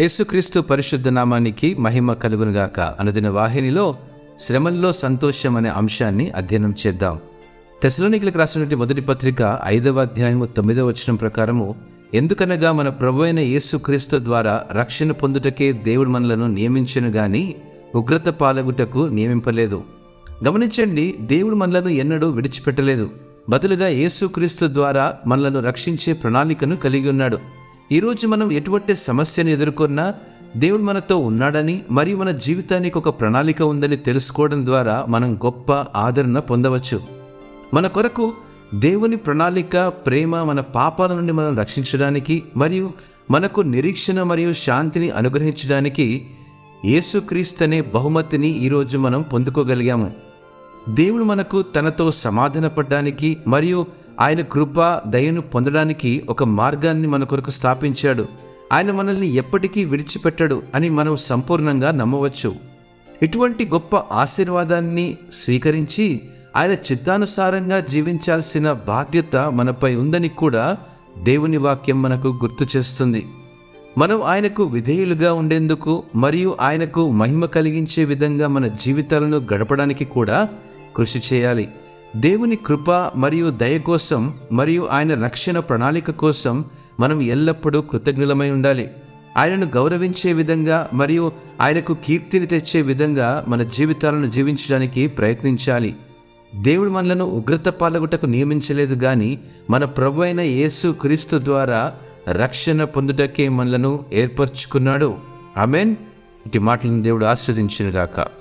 యేసుక్రీస్తు పరిశుద్ధ నామానికి మహిమ కలుగునుగాక అనుదిన వాహినిలో శ్రమల్లో సంతోషం అనే అంశాన్ని అధ్యయనం చేద్దాం. తెసలోనికులకు రాసినటువంటి మొదటి పత్రిక ఐదవ అధ్యాయము తొమ్మిదవ వచనం ప్రకారము ఎందుకనగా మన ప్రభు అయిన యేసుక్రీస్తు ద్వారా రక్షణ పొందుటకే దేవుడు మనలను నియమించను గాని ఉగ్రత పాలగుటకు నియమింపలేదు. గమనించండి దేవుడు మనలను ఎన్నడూ విడిచిపెట్టలేదు. బదులుగా యేసుక్రీస్తు ద్వారా మనలను రక్షించే ప్రణాళికను కలిగి ఉన్నాడు. ఈరోజు మనం ఎటువంటి సమస్యను ఎదుర్కొన్నా దేవుడు మనతో ఉన్నాడని మరియు మన జీవితానికి ఒక ప్రణాళిక ఉందని తెలుసుకోవడం ద్వారా మనం గొప్ప ఆదరణ పొందవచ్చు. మన కొరకు దేవుని ప్రణాళిక ప్రేమ మన పాపాల నుండి మనం రక్షించడానికి మరియు మనకు నిరీక్షణ మరియు శాంతిని అనుగ్రహించడానికి యేసుక్రీస్తు అనే బహుమతిని ఈరోజు మనం పొందుకోగలిగాము. దేవుడు మనకు తనతో సమాధానపడడానికి మరియు ఆయన కృప దయను పొందడానికి ఒక మార్గాన్ని మన కొరకు స్థాపించాడు. ఆయన మనల్ని ఎప్పటికీ విడిచిపెట్టడు అని మనం సంపూర్ణంగా నమ్మవచ్చు. ఇటువంటి గొప్ప ఆశీర్వాదాన్ని స్వీకరించి ఆయన చిత్తానుసారంగా జీవించాల్సిన బాధ్యత మనపై ఉందని కూడా దేవుని వాక్యం మనకు గుర్తు చేస్తుంది. మనం ఆయనకు విధేయులుగా ఉండేందుకు మరియు ఆయనకు మహిమ కలిగించే విధంగా మన జీవితాలను గడపడానికి కూడా కృషి చేయాలి. దేవుని కృప మరియు దయ కోసం మరియు ఆయన రక్షణ ప్రణాళిక కోసం మనం ఎల్లప్పుడూ కృతజ్ఞులమై ఉండాలి. ఆయనను గౌరవించే విధంగా మరియు ఆయనకు కీర్తిని తెచ్చే విధంగా మన జీవితాలను జీవించడానికి ప్రయత్నించాలి. దేవుడు మనలను ఉగ్రత పాలగుటకు నియమించలేదు గాని మన ప్రభు అయిన యేసు క్రీస్తు ద్వారా రక్షణ పొందుటకే మనలను ఏర్పరచుకున్నాడు. ఆమెన్. ఇటు మాటలను దేవుడు ఆశ్రదించినగాక